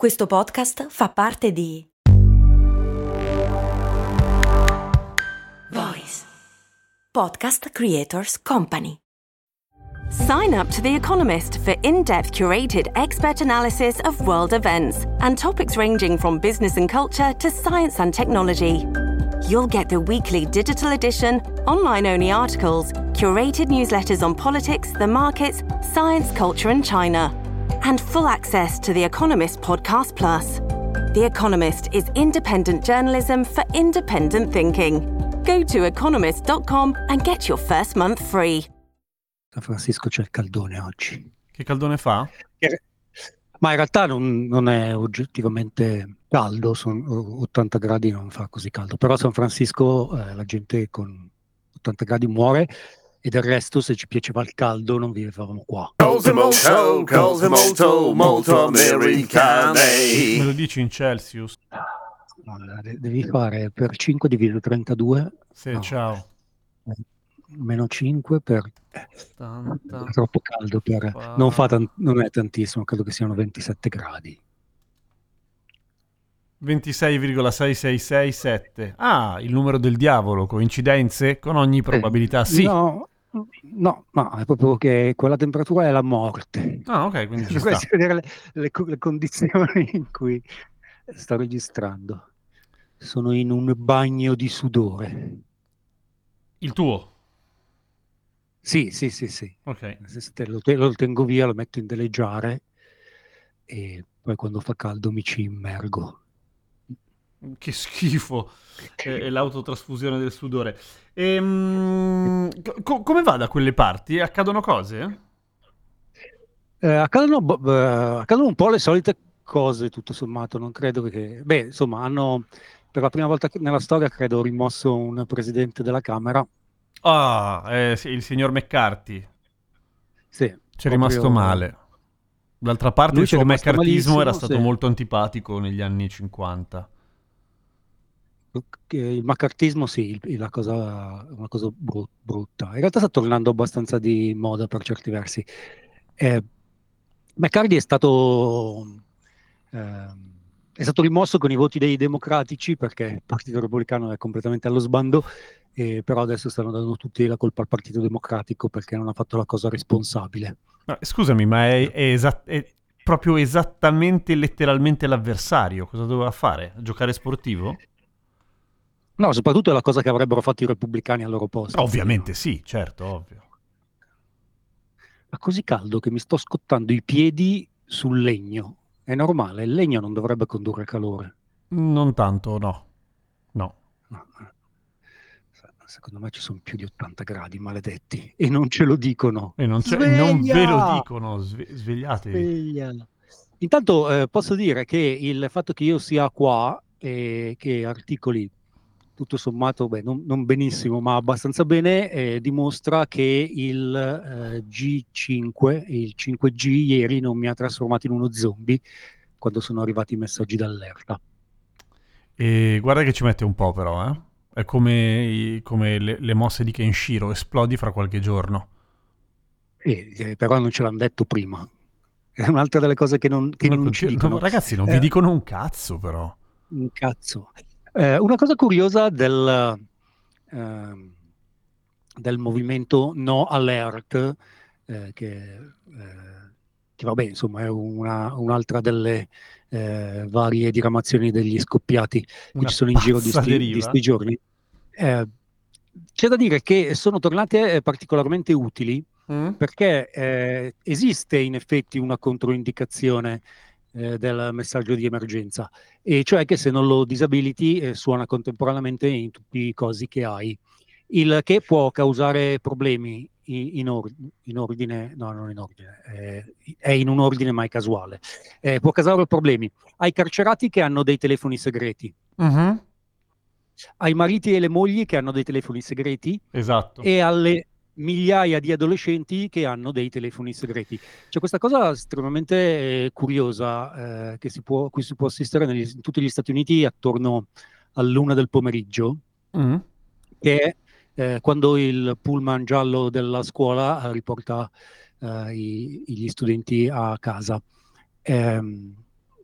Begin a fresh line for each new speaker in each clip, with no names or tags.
Questo podcast fa parte di Voice Podcast Creators Company.
Sign up to The Economist for in depth curated expert analysis of world events and topics ranging from business and culture to science and technology. You'll get the weekly digital edition, online only articles, curated newsletters on politics, the markets, science, culture, and China and full access to The Economist Podcast Plus. The Economist is independent journalism for independent thinking. Go to economist.com and get your first month free.
San Francisco c'è il caldone oggi.
Che caldone fa?
Ma in realtà non, non è oggettivamente caldo, sono 80 gradi non fa così caldo, però a San Francisco eh, la gente con 80 gradi muore e del resto se ci piaceva il caldo non vivevamo qua.
Cose molto, cose molto, molto americane.
Me lo dici in Celsius?
Allora, de- devi fare per 5 diviso 32.
Sì,
No.
ciao.
Meno 5 per... eh,
Tanta.
È troppo caldo per... Non, fa tan- non è tantissimo, credo che siano 27 gradi.
26,6667. Ah, il numero del diavolo, coincidenze? Con ogni probabilità sì.
No, no, no, è proprio che quella temperatura è la morte.
Ah, ok, quindi ci sta.
Vedere le, le le condizioni in cui sto registrando. Sono in un bagno di sudore.
Il tuo.
Sì, sì, sì, sì.
Ok.
Se te Lo, te- lo tengo via, lo metto in deleggiare e poi quando fa caldo mi ci immergo.
Che schifo. È, è l'autotrasfusione del sudore. Ehm, co- come va da quelle parti? Accadono cose?
Eh, accadono, bo- eh, accadono un po' le solite cose, tutto sommato, non credo che... Beh, insomma, hanno per la prima volta nella storia, credo, rimosso un presidente della Camera.
Ah, eh, sì, il signor McCarthy.
Sì,
Ci è
proprio-
rimasto male. D'altra parte
Lui
il suo
rimasto
McCarthyismo era stato
sì.
molto antipatico negli anni 50.
Il maccartismo, sì, il- la cosa, una cosa bru- brutta. In realtà sta tornando abbastanza di moda per certi versi. Eh, McCarthy è stato, ehm, è stato rimosso con i voti dei democratici perché il Partito Repubblicano è completamente allo sbando, e però adesso stanno dando tutti la colpa al Partito Democratico perché non ha fatto la cosa responsabile.
Ma, scusami, ma è, è esa- è proprio esattamente letteralmente l'avversario. Cosa doveva fare? Giocare sportivo?
No, soprattutto è la cosa che avrebbero fatto i repubblicani al loro posto.
Ovviamente sì, certo, ovvio.
Fa così caldo che mi sto scottando i piedi sul legno. È normale, il legno non dovrebbe condurre calore.
Non tanto, no. No.
No. Secondo me ci sono più di 80 gradi, maledetti, e non ce lo dicono.
E non, c'è- non ve lo dicono, sve- svegliatevi.
Sveglia! Intanto eh, posso dire che il fatto che io sia qua e che articoli tutto sommato, beh, non, non benissimo, ma abbastanza bene, eh, dimostra che il eh, G5 e il 5G ieri non mi ha trasformato in uno zombie quando sono arrivati i messaggi d'allerta.
E guarda che ci mette un po' però, eh. È come, come le, le mosse di Kenshiro, esplodi fra qualche giorno.
Eh, però non ce l'hanno detto prima. È un'altra delle cose che non, che non
con-
ci
no,
dicono.
ragazzi, non
Eh.
vi dicono un cazzo però.
Un cazzo. Eh, una cosa curiosa del, ehm, del movimento No Alert, eh, che, eh, che vabbè, insomma, è una- un'altra delle eh, varie diramazioni degli scoppiati che
Una
ci sono in giro di
pazza
sti, di
deriva.
sti giorni. Eh, c'è da dire che sono tornate eh, particolarmente utili
Mm?
perché eh, esiste in effetti una controindicazione eh, del messaggio di emergenza, e cioè che se non lo disabiliti eh, suona contemporaneamente in tutti i cosi che hai, il che può causare problemi in, or- in ordine, no, non in ordine, eh, è in un ordine mai casuale, Eh, può causare problemi. Ai carcerati che hanno dei telefoni segreti,
Mhm.
ai mariti e le mogli che hanno dei telefoni segreti.
Esatto.
e alle migliaia di adolescenti che hanno dei telefoni segreti. C'è questa cosa estremamente eh, curiosa eh, che si può, cui si può assistere negli- in tutti gli Stati Uniti attorno all'una del pomeriggio,
Mm.
che è eh, quando il pullman giallo della scuola eh, riporta eh, i- gli studenti a casa. Ehm,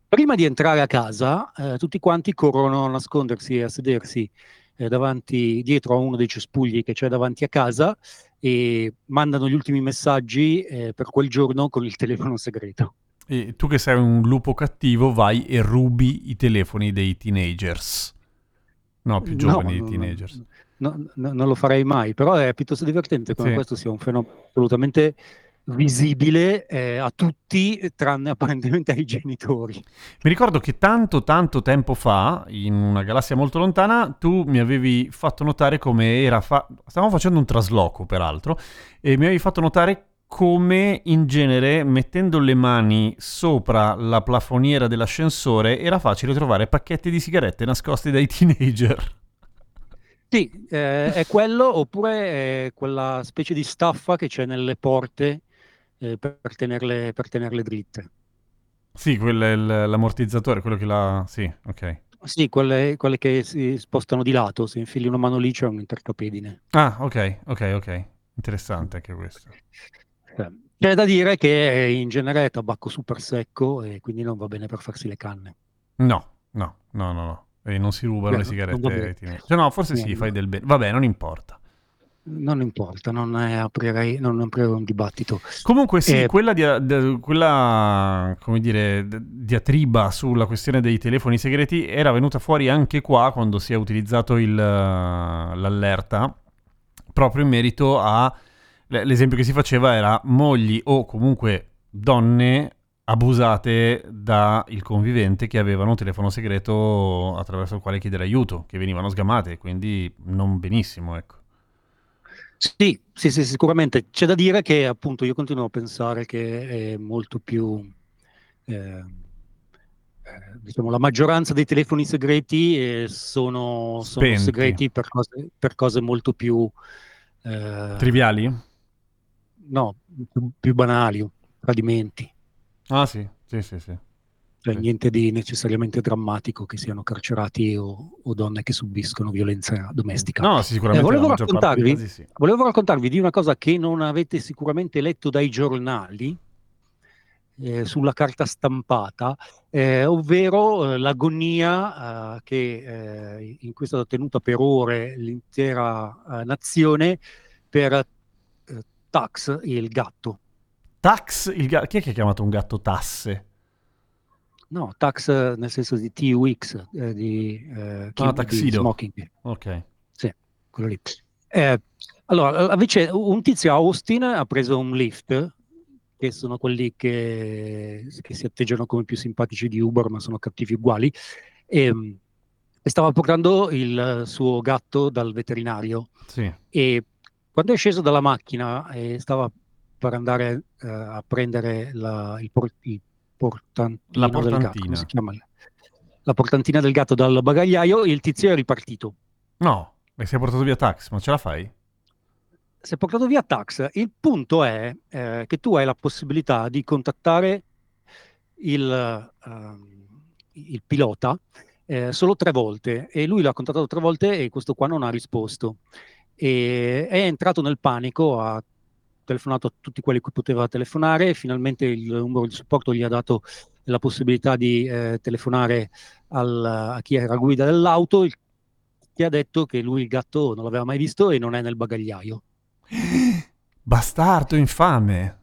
prima di entrare a casa, eh, tutti quanti corrono a nascondersi e a sedersi davanti, dietro a uno dei cespugli che c'è davanti a casa e mandano gli ultimi messaggi eh, per quel giorno con il telefono segreto.
E tu che sei un lupo cattivo vai e rubi i telefoni dei teenagers. No, più giovani
No,
dei teenagers.
no, no, non lo farei mai, però è piuttosto divertente come
Sì.
questo sia un fenomeno assolutamente visibile eh, a tutti, tranne apparentemente ai genitori.
Mi ricordo che tanto tanto tempo fa, in una galassia molto lontana, tu mi avevi fatto notare come era fa- stavamo facendo un trasloco, peraltro, e mi avevi fatto notare come in genere mettendo le mani sopra la plafoniera dell'ascensore era facile trovare pacchetti di sigarette nascosti dai teenager.
Sì, eh, è quello oppure è quella specie di staffa che c'è nelle porte eh, per tenerle, per tenerle dritte.
Sì, quello è l'ammortizzatore, quello che la... Sì, ok.
Sì, quelle, quelle che si spostano di lato, se infili una mano lì c'è un intercapedine.
Ah, ok, ok, ok. Interessante anche questo.
C'è da dire che in genere è tabacco super secco e quindi non va bene per farsi le canne.
No, no, no, no, no. E non si rubano
Beh,
le sigarette. Cioè, no, forse sì, fai del bene. Vabbè, non importa.
Non importa, non aprirei, non aprirei un dibattito.
Comunque sì,
Eh,
quella, dia- de- quella come dire, diatriba sulla questione dei telefoni segreti era venuta fuori anche qua quando si è utilizzato il, eh, l'allerta, proprio in merito a... L'esempio che si faceva era mogli o comunque donne abusate da il convivente che avevano un telefono segreto attraverso il quale chiedere aiuto, che venivano sgamate, quindi non benissimo, ecco.
Sì, sì, sì, sicuramente. C'è da dire che appunto io continuo a pensare che è molto più, eh, eh, diciamo, la maggioranza dei telefoni segreti eh, sono, sono segreti per cose, per cose molto più, eh,
Triviali?
no, più, più banali, tradimenti.
Ah sì, sì, sì, sì.
Cioè, niente di necessariamente drammatico che siano carcerati o, o donne che subiscono violenza domestica.
No, sicuramente
Eh, volevo raccontarvi-
casi sì.
Volevo raccontarvi di una cosa che non avete sicuramente letto dai giornali, eh, sulla carta stampata, eh, ovvero eh, l'agonia eh, che eh, in stata tenuta per ore l'intera eh, nazione per Tax, il gatto.
Tax, il ga- chi è che ha chiamato un gatto tasse?
No, Tax nel senso di TUX, eh, di, eh, chi- di smoking.
Ok.
quello lì. Eh, allora, invece un tizio a Austin ha preso un lift, che sono quelli che, che si atteggiano come più simpatici di Uber, ma sono cattivi uguali, e, mm, e stava portando il suo gatto dal veterinario.
Sì.
E quando è sceso dalla macchina e stava per andare eh, a prendere la, il, il portantino
La
del gatto,
portantina.
si chiama? La portantina del gatto dal bagagliaio, il tizio è ripartito.
No, e si è portato via Tax, ma ce la fai?
si è portato via Tax. Il punto è eh, che tu hai la possibilità di contattare il, ehm, il pilota eh, solo tre volte e lui l'ha contattato tre volte e questo qua non ha risposto. E è entrato nel panico, ha telefonato a tutti quelli cui poteva telefonare, finalmente il numero di supporto gli ha dato la possibilità di eh, telefonare al- a chi era guida dell'auto, il- che ha detto che lui il gatto non l'aveva mai visto e non è nel bagagliaio.
Bastardo infame.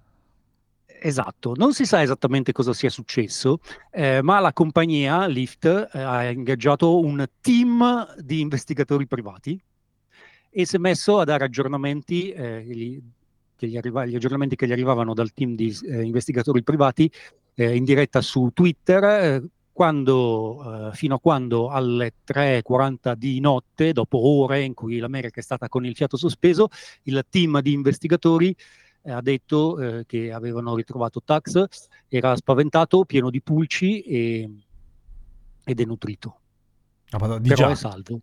Esatto, non si sa esattamente cosa sia successo, eh, ma la compagnia Lyft eh, ha ingaggiato un team di investigatori privati e si è messo a dare aggiornamenti, eh, che gli, arriva- gli aggiornamenti che gli arrivavano dal team di eh, investigatori privati eh, in diretta su Twitter, eh, quando, eh, fino a quando alle 3.40 di notte, dopo ore in cui l'America è stata con il fiato sospeso, il team di investigatori eh, ha detto eh, che avevano ritrovato Tax, era spaventato, pieno di pulci e, ed è nutrito.
Ah,
Però
già.
è salvo,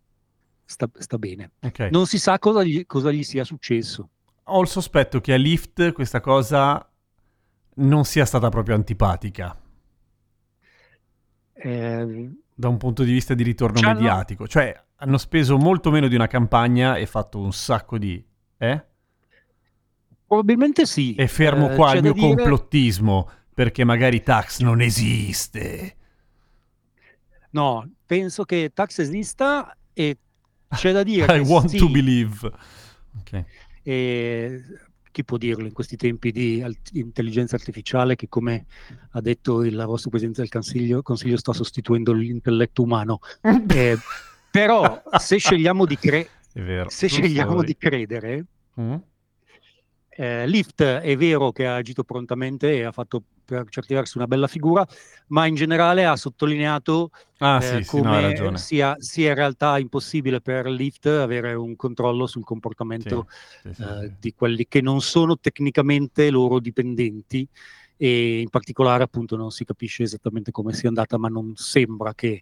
sta, sta bene.
Ok.
Non si sa cosa gli, cosa gli sia successo.
Ho il sospetto che a Lyft questa cosa non sia stata proprio antipatica
Eh,
da un punto di vista di ritorno
C'hanno-
mediatico. Cioè, hanno speso molto meno di una campagna e fatto un sacco di... Eh?
probabilmente sì.
E fermo
Eh,
qua il mio
dire-
complottismo, perché magari Tax non esiste.
No, penso che Tax esista e c'è da dire
I want
sì,
to believe. Ok.
E chi può dirlo in questi tempi di alt- intelligenza artificiale che come ha detto il vostro Presidente del Consiglio, Consiglio sta sostituendo l'intelletto umano. Eh, però se scegliamo di, cre-
vero.
se scegliamo di credere,
Mm?
Eh, Lyft è vero che ha agito prontamente e ha fatto per certi versi una bella figura, ma in generale ha sottolineato
Ah,
eh,
sì, sì, no,
come sia, sia in realtà impossibile per Lyft avere un controllo sul comportamento
Sì,
eh, di quelli che non sono tecnicamente loro dipendenti e in particolare appunto non si capisce esattamente come sia andata, ma non sembra che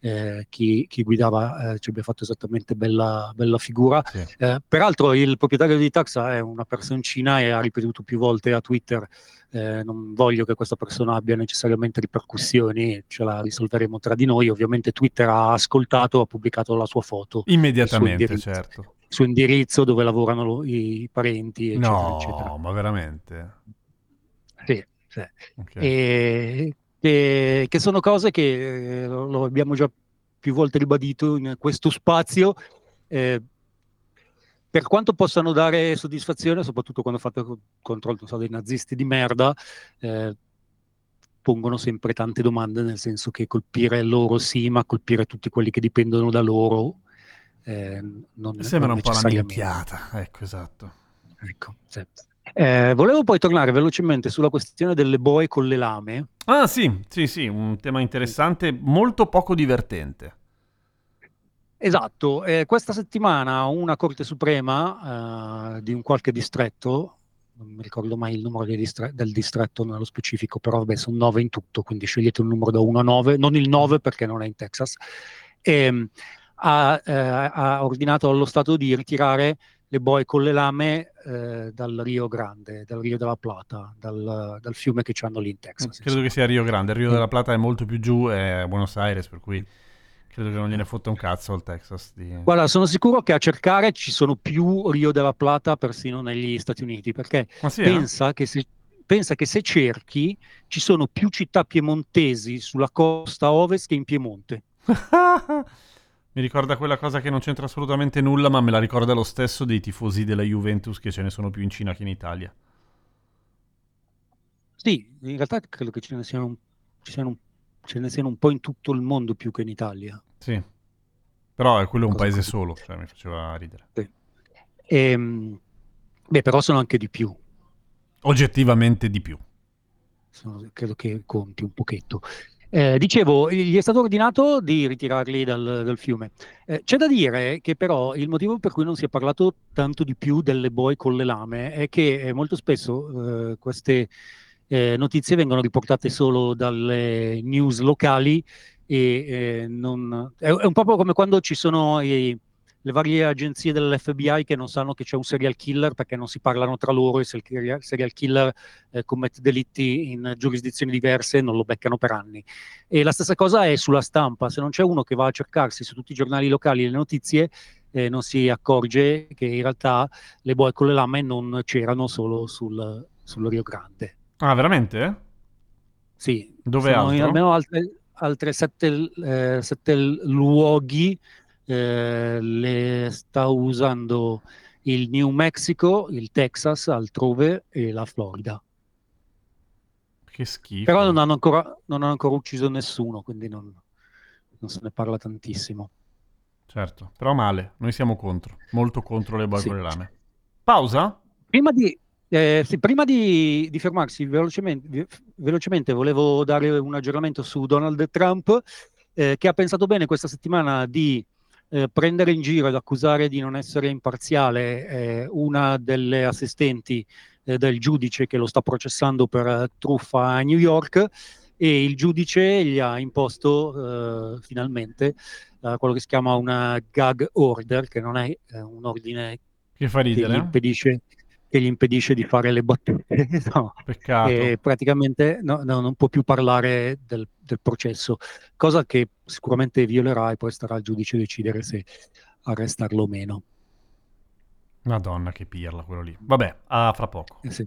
eh, chi, chi guidava eh, ci abbia fatto esattamente bella, bella figura.
Sì.
Eh, peraltro il proprietario di Taxa è una personcina e ha ripetuto più volte a Twitter eh, non voglio che questa persona abbia necessariamente ripercussioni, ce la risolveremo tra di noi. Ovviamente Twitter ha ascoltato, ha pubblicato la sua foto,
Immediatamente,
il
certo.
il suo indirizzo dove lavorano lo- i parenti, eccetera,
No,
eccetera.
ma veramente?
Sì, sì.
Ok.
E, che, che sono cose che eh, lo, abbiamo già più volte ribadito in questo spazio. eh, per quanto possano dare soddisfazione, soprattutto quando fate co- contro so, dei nazisti di merda, eh, pongono sempre tante domande, nel senso che colpire loro sì, ma colpire tutti quelli che dipendono da loro eh, non,
Sembra
non
un po' una minchiata. Ecco, esatto.
Ecco, sì. Eh, volevo poi tornare velocemente sulla questione delle boe con le lame.
Ah, sì, sì, sì, un tema interessante, molto poco divertente.
Esatto, eh, questa settimana una Corte Suprema eh, di un qualche distretto, non mi ricordo mai il numero distre- del distretto nello specifico, però vabbè sono nove in tutto, quindi scegliete un numero da 1 a 9, non il 9 perché non è in Texas, ehm, ha, eh, ha ordinato allo Stato di ritirare le boe con le lame eh, dal Rio Grande, dal Rio della Plata, dal, dal fiume che hanno lì in Texas.
Credo che sia Rio Grande. Il Rio
Mm.
della Plata è molto più giù, è Buenos Aires, per cui credo che non gliene fotta un cazzo al Texas. Di...
Guarda, sono sicuro che a cercare ci sono più Rio della Plata persino negli Stati Uniti, perché
sì, eh?
pensa, che se, pensa che se cerchi ci sono più città piemontesi sulla costa ovest che in Piemonte.
Mi ricorda quella cosa che non c'entra assolutamente nulla, ma me la ricorda lo stesso dei tifosi della Juventus che ce ne sono più in Cina che in Italia.
Sì, in realtà credo che ce ne siano un, ci siano ce ne siano un po' in tutto il mondo più che in Italia.
Sì. Però è quello è un
Cosa
paese
così.
solo, cioè mi faceva ridere.
Ehm, beh, però sono anche di più.
Oggettivamente di più.
Sono- credo che conti un pochetto. Eh, dicevo, gli è stato ordinato di ritirarli dal, dal fiume. Eh, c'è da dire che però il motivo per cui non si è parlato tanto di più delle boe con le lame è che eh, molto spesso eh, queste eh, notizie vengono riportate solo dalle news locali e eh, non... È, è un po' come quando ci sono i- le varie agenzie dell'FBI che non sanno che c'è un serial killer perché non si parlano tra loro e se il serial killer eh, commette delitti in giurisdizioni diverse non lo beccano per anni. E la stessa cosa è sulla stampa, se non c'è uno che va a cercarsi su tutti i giornali locali le notizie, eh, non si accorge che in realtà le boe con le lame non c'erano solo sul, sul Rio Grande.
Ah, veramente?
Sì,
Dove
sono
altro?
almeno altre, altre sette, eh, sette luoghi eh, le sta usando il New Mexico, il Texas altrove e la Florida.
Che schifo.
Però non hanno ancora, non hanno ancora ucciso nessuno, quindi non, non se ne parla tantissimo.
Certo, però male. Noi siamo contro. Molto contro le boe
Sì.
lame. Pausa?
Prima di, eh, sì, prima di, di fermarsi velocemente, ve- velocemente, volevo dare un aggiornamento su Donald Trump, eh, che ha pensato bene questa settimana di eh, prendere in giro ed accusare di non essere imparziale eh, una delle assistenti eh, del giudice che lo sta processando per eh, truffa a New York e il giudice gli ha imposto eh, finalmente quello che si chiama una gag order, che non è un ordine
Che fa
che
ridere?
impedisce, che gli impedisce di fare le battute. no.
Peccato.
E praticamente no- no, non può più parlare del, del processo, cosa che sicuramente violerà e poi starà al giudice a decidere se arrestarlo o meno.
Madonna, che pirla quello lì. Vabbè, a fra poco.
Eh sì.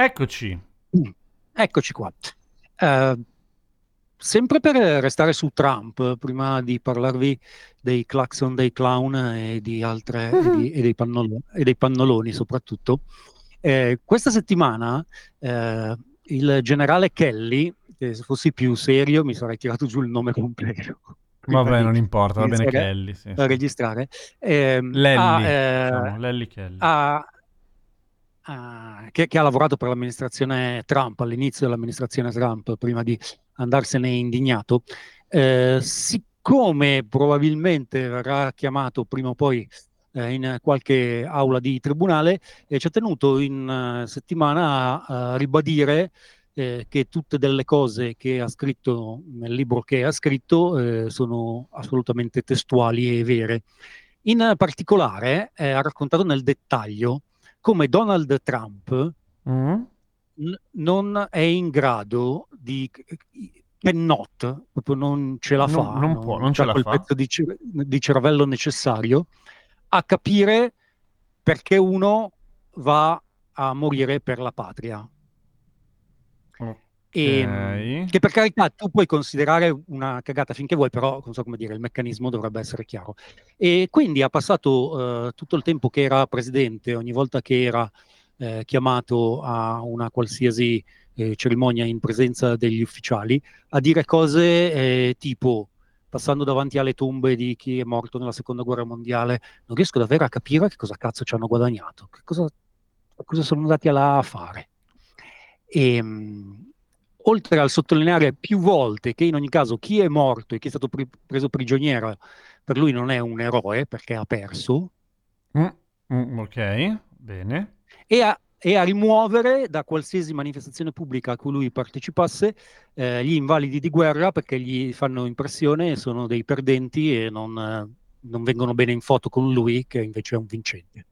Eccoci.
Eccoci qua. Eh, sempre per restare su Trump, prima di parlarvi dei clacson dei clown e, di altre, e, di- e dei, pannoloni, e dei pannoloni soprattutto, eh, questa settimana eh, il generale Kelly, che se fossi più serio mi sarei tirato giù il nome completo.
Vabbè, non importa, va bene Kelly. Sì,
a
sì.
registrare. ehm,
Lelly,
ha, eh,
diciamo, Lelly Kelly.
ha- ha- che, che ha lavorato per l'amministrazione Trump, all'inizio dell'amministrazione Trump, prima di andarsene indignato, eh, siccome probabilmente verrà chiamato prima o poi eh, in qualche aula di tribunale, eh, ci ha tenuto in eh, settimana a, a ribadire eh, che tutte delle cose che ha scritto nel libro che ha scritto eh, sono assolutamente testuali e vere. In particolare eh, ha raccontato nel dettaglio come Donald Trump
Mm?
n- non è in grado di cannot, proprio non ce la
Non-
fa,
non può, non ce la
quel
fa.
pezzo di, cer- di cervello necessario a capire perché uno va a morire per la patria. E,
Ok.
che per carità tu puoi considerare una cagata finché vuoi, però non so come dire, il meccanismo dovrebbe essere chiaro. E quindi ha passato eh, tutto il tempo che era presidente, ogni volta che era eh, chiamato a una qualsiasi eh, cerimonia in presenza degli ufficiali, a dire cose eh, tipo, passando davanti alle tombe di chi è morto nella seconda guerra mondiale, non riesco davvero a capire che cosa cazzo ci hanno guadagnato, che cosa, cosa sono andati là a fare. E, mh, oltre al sottolineare più volte che in ogni caso chi è morto e chi è stato pri- preso prigioniero per lui non è un eroe perché ha perso,
Mm, mm, ok, bene.
e a, e a rimuovere da qualsiasi manifestazione pubblica a cui lui partecipasse eh, gli invalidi di guerra perché gli fanno impressione sono dei perdenti e non, non vengono bene in foto con lui che invece è un vincente.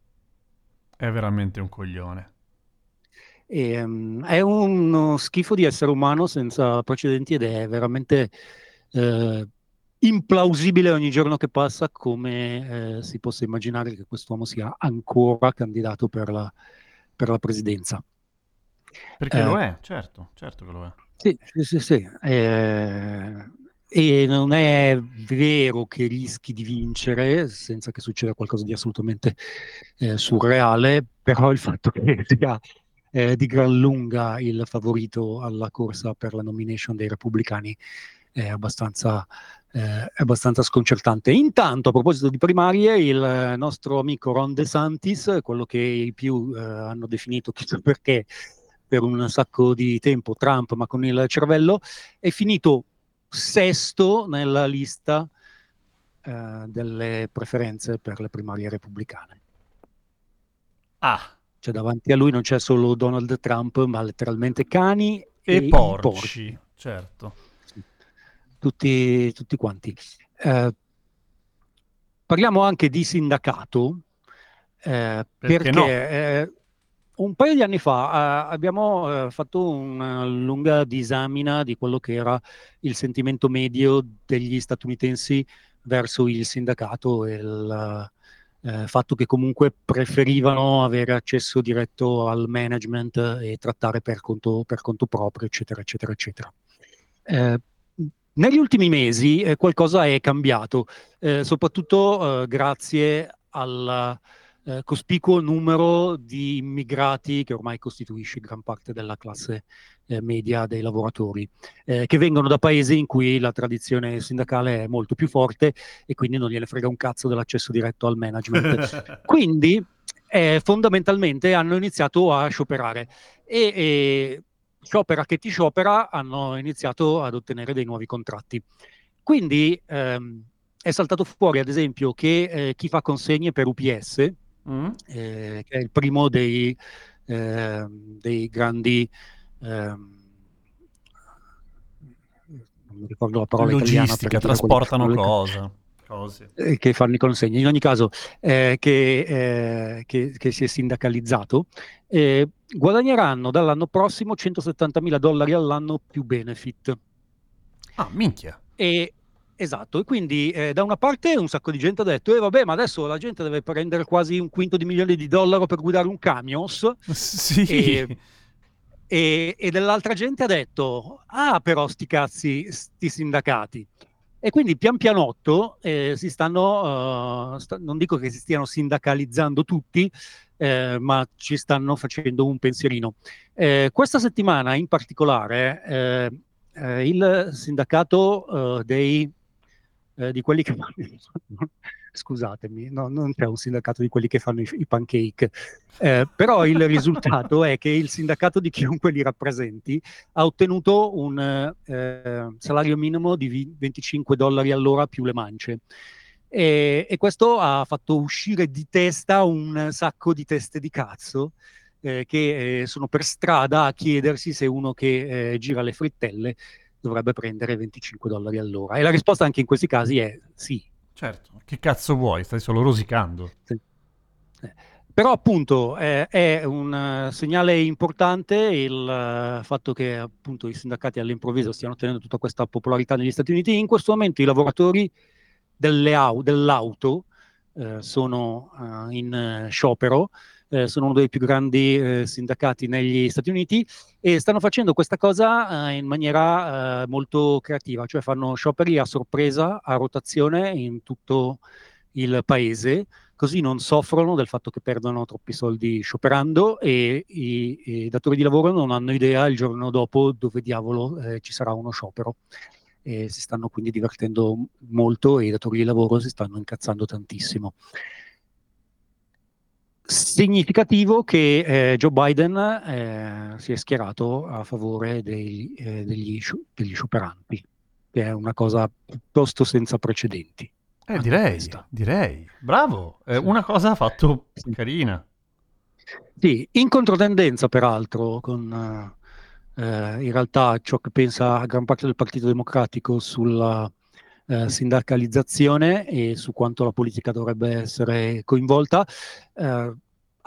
È veramente un coglione.
E, um, è uno schifo di essere umano senza precedenti ed è veramente eh, implausibile ogni giorno che passa come eh, si possa immaginare che quest'uomo sia ancora candidato per la, per la presidenza.
Perché
Eh,
lo è, certo, certo che lo è.
Sì, sì, sì, sì. Eh, e non è vero che rischi di vincere senza che succeda qualcosa di assolutamente eh, surreale, però il fatto che sia eh, di gran lunga il favorito alla corsa per la nomination dei repubblicani è abbastanza, eh, abbastanza sconcertante. Intanto, a proposito di primarie, il nostro amico Ron DeSantis, quello che i più eh, hanno definito chissà perché per un sacco di tempo Trump, ma con il cervello, è finito sesto nella lista eh, delle preferenze per le primarie repubblicane.
Ah,
Cioè davanti a lui non c'è solo Donald Trump, ma letteralmente cani e,
e
i
porci, certo.
Tutti, tutti quanti. Eh, parliamo anche di sindacato, eh,
Perché
perché
no?
eh, un paio di anni fa eh, abbiamo eh, fatto una lunga disamina di quello che era il sentimento medio degli statunitensi verso il sindacato e il eh, fatto che comunque preferivano avere accesso diretto al management e trattare per conto, per conto proprio, eccetera, eccetera, eccetera. Eh, negli ultimi mesi eh, qualcosa è cambiato, eh, soprattutto eh, grazie al eh, cospicuo numero di immigrati che ormai costituisce gran parte della classe eh, media dei lavoratori, eh, che vengono da paesi in cui la tradizione sindacale è molto più forte e quindi non gliene frega un cazzo dell'accesso diretto al management. Quindi eh, fondamentalmente hanno iniziato a scioperare e, e sciopera che ti sciopera hanno iniziato ad ottenere dei nuovi contratti. Quindi ehm, è saltato fuori ad esempio che eh, chi fa consegne per UPS,
Mm?
eh, che è il primo dei, ehm, dei grandi... ehm, non mi ricordo la parola
Logistica, trasportano. Cose.
eh, che fanno i consegni. In ogni caso, eh, che, eh, che- che si è sindacalizzato, eh, guadagneranno dall'anno prossimo 170 mila dollari all'anno più benefit.
Ah, minchia.
E, esatto, e quindi eh, da una parte un sacco di gente ha detto, eh vabbè, ma adesso la gente deve prendere quasi un quinto di milione di dollari per guidare un camions,
Sì.
e, e, e dell'altra gente ha detto, ah però sti cazzi, sti sindacati. E quindi pian pianotto eh, si stanno, eh, sta- non dico che si stiano sindacalizzando tutti, eh, ma ci stanno facendo un pensierino. Eh, questa settimana in particolare eh, eh, il sindacato dei, di quelli che scusatemi, no, non c'è un sindacato di quelli che fanno i, i pancake, eh, però il risultato è che il sindacato di chiunque li rappresenti ha ottenuto un eh, salario minimo di vi- 25 dollari all'ora più le mance. E, e questo ha fatto uscire di testa un sacco di teste di cazzo eh, che eh, sono per strada a chiedersi se uno che eh, gira le frittelle dovrebbe prendere 25 dollari all'ora. E la risposta anche in questi casi è sì.
Certo, che cazzo vuoi? Stai solo rosicando.
Eh, Però appunto eh, è un eh, segnale importante il eh, fatto che appunto i sindacati all'improvviso stiano ottenendo tutta questa popolarità negli Stati Uniti. In questo momento i lavoratori au- dell'auto eh, sono in sciopero, eh, sono uno dei più grandi eh, sindacati negli Stati Uniti e stanno facendo questa cosa eh, in maniera eh, molto creativa, cioè fanno scioperi a sorpresa, a rotazione in tutto il paese, così non soffrono del fatto che perdono troppi soldi scioperando e i, i datori di lavoro non hanno idea il giorno dopo dove diavolo eh, ci sarà uno sciopero. E si stanno quindi divertendo molto e i datori di lavoro si stanno incazzando tantissimo. Significativo che eh, Joe Biden eh, si è schierato a favore dei- eh, degli, degli scioperanti, che è una cosa piuttosto senza precedenti.
Eh, direi, direi. Bravo. Eh,
Sì.
Una cosa ha fatto
Sì.
carina.
Sì, in controtendenza peraltro con eh, in realtà ciò che pensa gran parte del Partito Democratico sulla eh, sindacalizzazione e su quanto la politica dovrebbe essere coinvolta. Eh,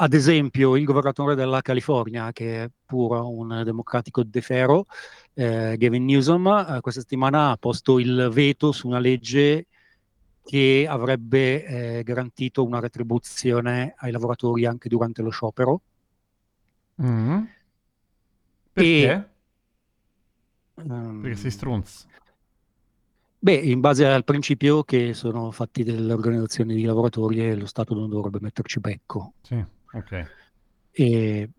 ad esempio, il governatore della California, che è pure un democratico de ferro, eh, Gavin Newsom, eh, questa settimana ha posto il veto su una legge che avrebbe eh, garantito una retribuzione ai lavoratori anche durante lo sciopero.
Mm. Perché?
Ehm,
Perché sei strunz.
Beh, in base al principio che sono fatti delle organizzazioni di lavoratori e lo Stato non dovrebbe metterci becco.
Sì, ok.
E-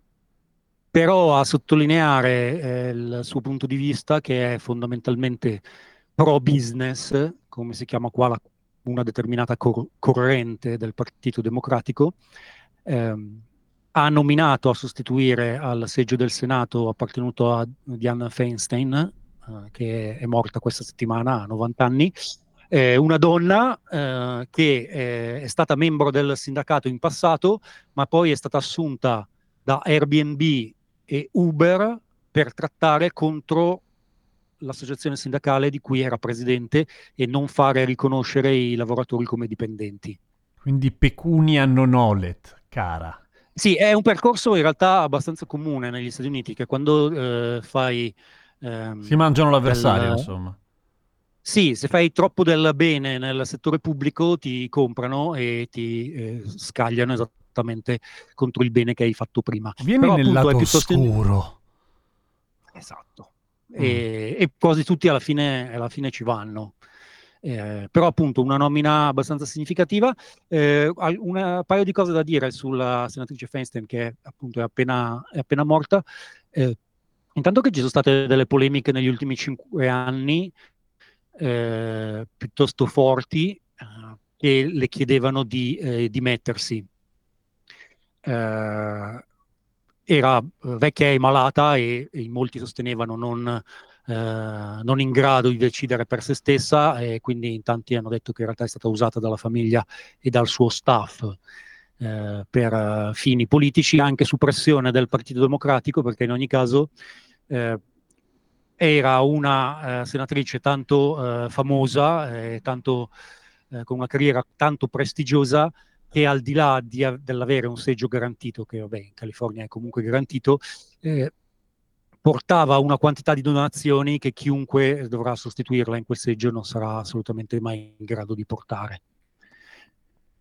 però a sottolineare eh, il suo punto di vista, che è fondamentalmente pro business, come si chiama qua la- una determinata cor- corrente del Partito Democratico, ehm, ha nominato a sostituire al seggio del Senato appartenuto a Dianne Feinstein, che è morta questa settimana a 90 anni, eh, una donna eh, che eh, è stata membro del sindacato in passato, ma poi è stata assunta da Airbnb e Uber per trattare contro l'associazione sindacale di cui era presidente e non fare riconoscere i lavoratori come dipendenti.
Quindi pecunia non olet, cara.
Sì, è un percorso in realtà abbastanza comune negli Stati Uniti, che quando eh, fai... ehm,
Si mangiano l'avversario,
del-
insomma.
Sì, se fai troppo del bene nel settore pubblico ti comprano e ti eh, scagliano esattamente contro il bene che hai fatto prima.
Vieni
Però,
nel
appunto, è
lato
piuttosto-
oscuro.
Esatto.
Mm.
E, e quasi tutti alla fine, alla fine ci vanno. Eh, però appunto una nomina abbastanza significativa. Eh, un paio di cose da dire sulla senatrice Feinstein che appunto è appena, è appena morta. Eh, intanto che ci sono state delle polemiche negli ultimi cinque anni eh, piuttosto forti eh, che le chiedevano di eh, dimettersi. Eh, era eh, vecchia e malata e, e molti sostenevano non, eh, non in grado di decidere per se stessa e quindi in tanti hanno detto che in realtà è stata usata dalla famiglia e dal suo staff eh, per uh, fini politici, anche su pressione del Partito Democratico, perché in ogni caso eh, era una uh, senatrice tanto uh, famosa, eh, tanto, con una carriera tanto prestigiosa, che al di là di, dell'avere un seggio garantito, che vabbè, in California è comunque garantito, eh, portava una quantità di donazioni che chiunque dovrà sostituirla in quel seggio non sarà assolutamente mai in grado di portare.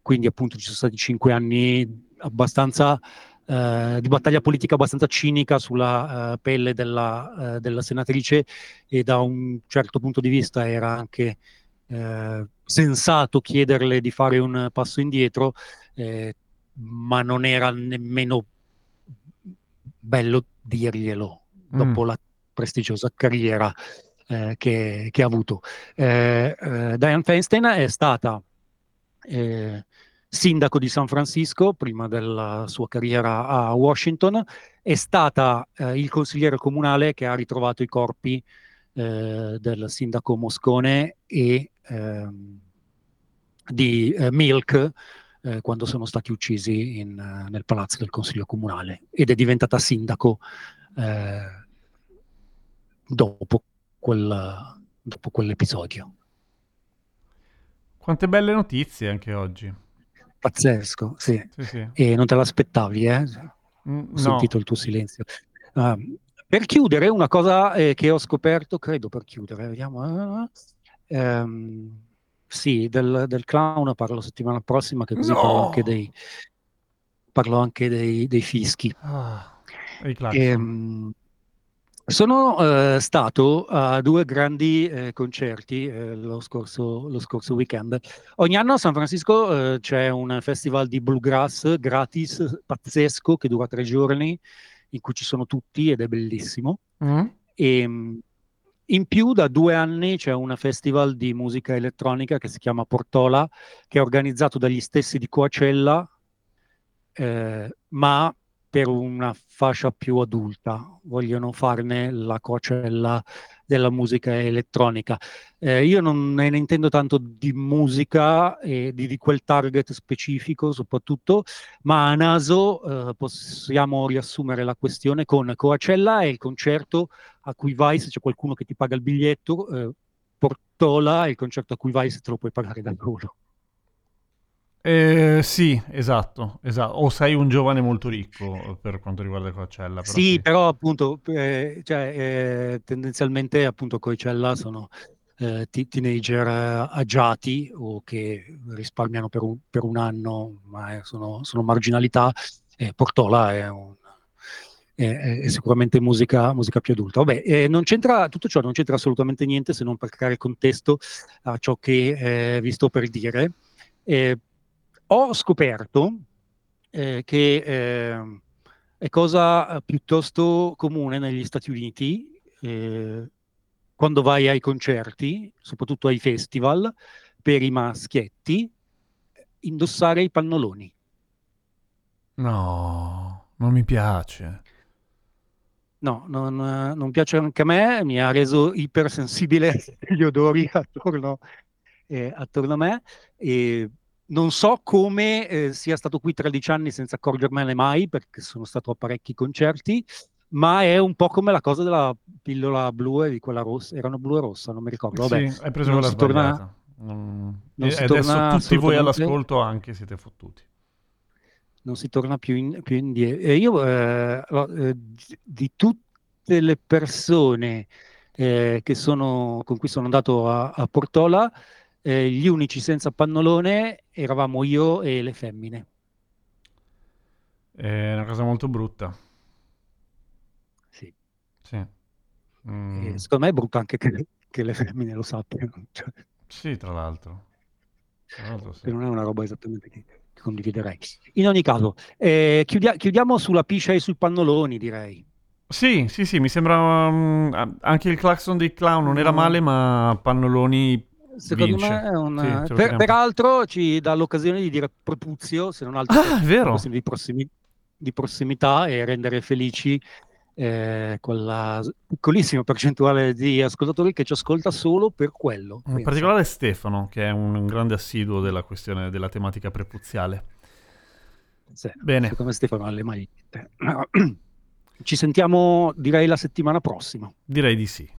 Quindi appunto ci sono stati cinque anni abbastanza eh, di battaglia politica abbastanza cinica sulla uh, pelle della, uh, della, senatrice e da un certo punto di vista era anche sensato chiederle di fare un passo indietro, eh, ma non era nemmeno bello dirglielo dopo mm. la prestigiosa carriera eh, che, che, ha avuto. Eh, eh, Diane Feinstein è stata eh, sindaco di San Francisco prima della sua carriera a Washington, è stata eh, il consigliere comunale che ha ritrovato i corpi eh, del sindaco Moscone e ehm, di Milk quando sono stati uccisi in, nel palazzo del consiglio comunale ed è diventata sindaco eh, dopo, quel, dopo quell'episodio.
Quante belle notizie anche oggi.
Pazzesco, sì. sì, sì. E non te l'aspettavi, eh? Mm, ho sentito il tuo silenzio. Uh, per chiudere, una cosa eh, che ho scoperto, credo per chiudere, vediamo. Uh, um, sì, del, del, clown parlo la settimana prossima, che così no! parlo anche dei, parlo anche dei, dei fischi. Ah. E, sono uh, stato a due grandi eh, concerti eh, lo, scorso, lo, scorso, weekend. Ogni anno a San Francisco eh, c'è un festival di bluegrass gratis, pazzesco, che dura tre giorni, in cui ci sono tutti ed è bellissimo. Mm. E, ehm, in più da due anni c'è un festival di musica elettronica che si chiama Portola, che è organizzato dagli stessi di Coacella, eh, ma per una fascia più adulta, vogliono farne la cocella della musica elettronica. Eh, io non ne intendo tanto di musica e di, di, quel target specifico soprattutto, ma a naso eh, possiamo riassumere la questione con Coacella è il concerto a cui vai se c'è qualcuno che ti paga il biglietto, eh, Portola è il concerto a cui vai se te lo puoi pagare da solo.
Eh, sì, esatto, esatto. O sei un giovane molto ricco per quanto riguarda Coachella.
Però sì, sì, però appunto, eh, cioè, eh, tendenzialmente appunto Coachella sono eh, t- teenager agiati o che risparmiano per un, per un anno, ma sono, sono, marginalità. Portola è, un, è, è sicuramente musica, musica, più adulta. Vabbè, eh, non c'entra, tutto ciò non c'entra assolutamente niente se non per creare contesto a ciò che vi sto per dire. Eh, ho scoperto eh, che eh, è cosa piuttosto comune negli Stati Uniti, eh, quando vai ai concerti, soprattutto ai festival, per i maschietti, indossare i pannoloni.
No, non mi piace.
No, non, non piace anche a me, mi ha reso ipersensibile gli odori attorno, eh, attorno a me. E non so come eh, sia stato qui 13 anni senza accorgermene mai, perché sono stato a parecchi concerti, ma è un po' come la cosa della pillola blu e di quella rossa. Erano blu e rossa, non mi ricordo. Vabbè,
sì, hai preso quella. Torna... Non... Non e adesso tutti voi all'ascolto anche siete fottuti.
Non si torna più, in, più indietro. E io, eh, eh, di tutte le persone eh, sono, con cui sono andato a, a Portola, eh, gli unici senza pannolone eravamo io e le femmine.
È una cosa molto brutta.
Sì.
sì.
Mm. secondo me è brutto anche che, che le femmine lo sappiano. Cioè,
sì, tra l'altro.
Tra l'altro sì. non è una roba esattamente che, che condividerei. In ogni caso, eh, chiudia- chiudiamo sulla piscia e sui pannoloni, direi.
Sì, sì, sì, mi sembra um, anche il clacson dei clown non era male, ma pannoloni
secondo
vince.
me è un... Sì, per, peraltro ci dà l'occasione di dire propuzio, se non altro
ah, vero.
Di, prossimi... di, prossimità e rendere felici eh, quella piccolissima percentuale di ascoltatori che ci ascolta solo per quello.
In particolare Stefano, che è un grande assiduo della questione della tematica prepuziale.
Sì,
Bene.
Come Stefano alle magliette. Ci sentiamo, direi, la settimana prossima.
Direi di sì.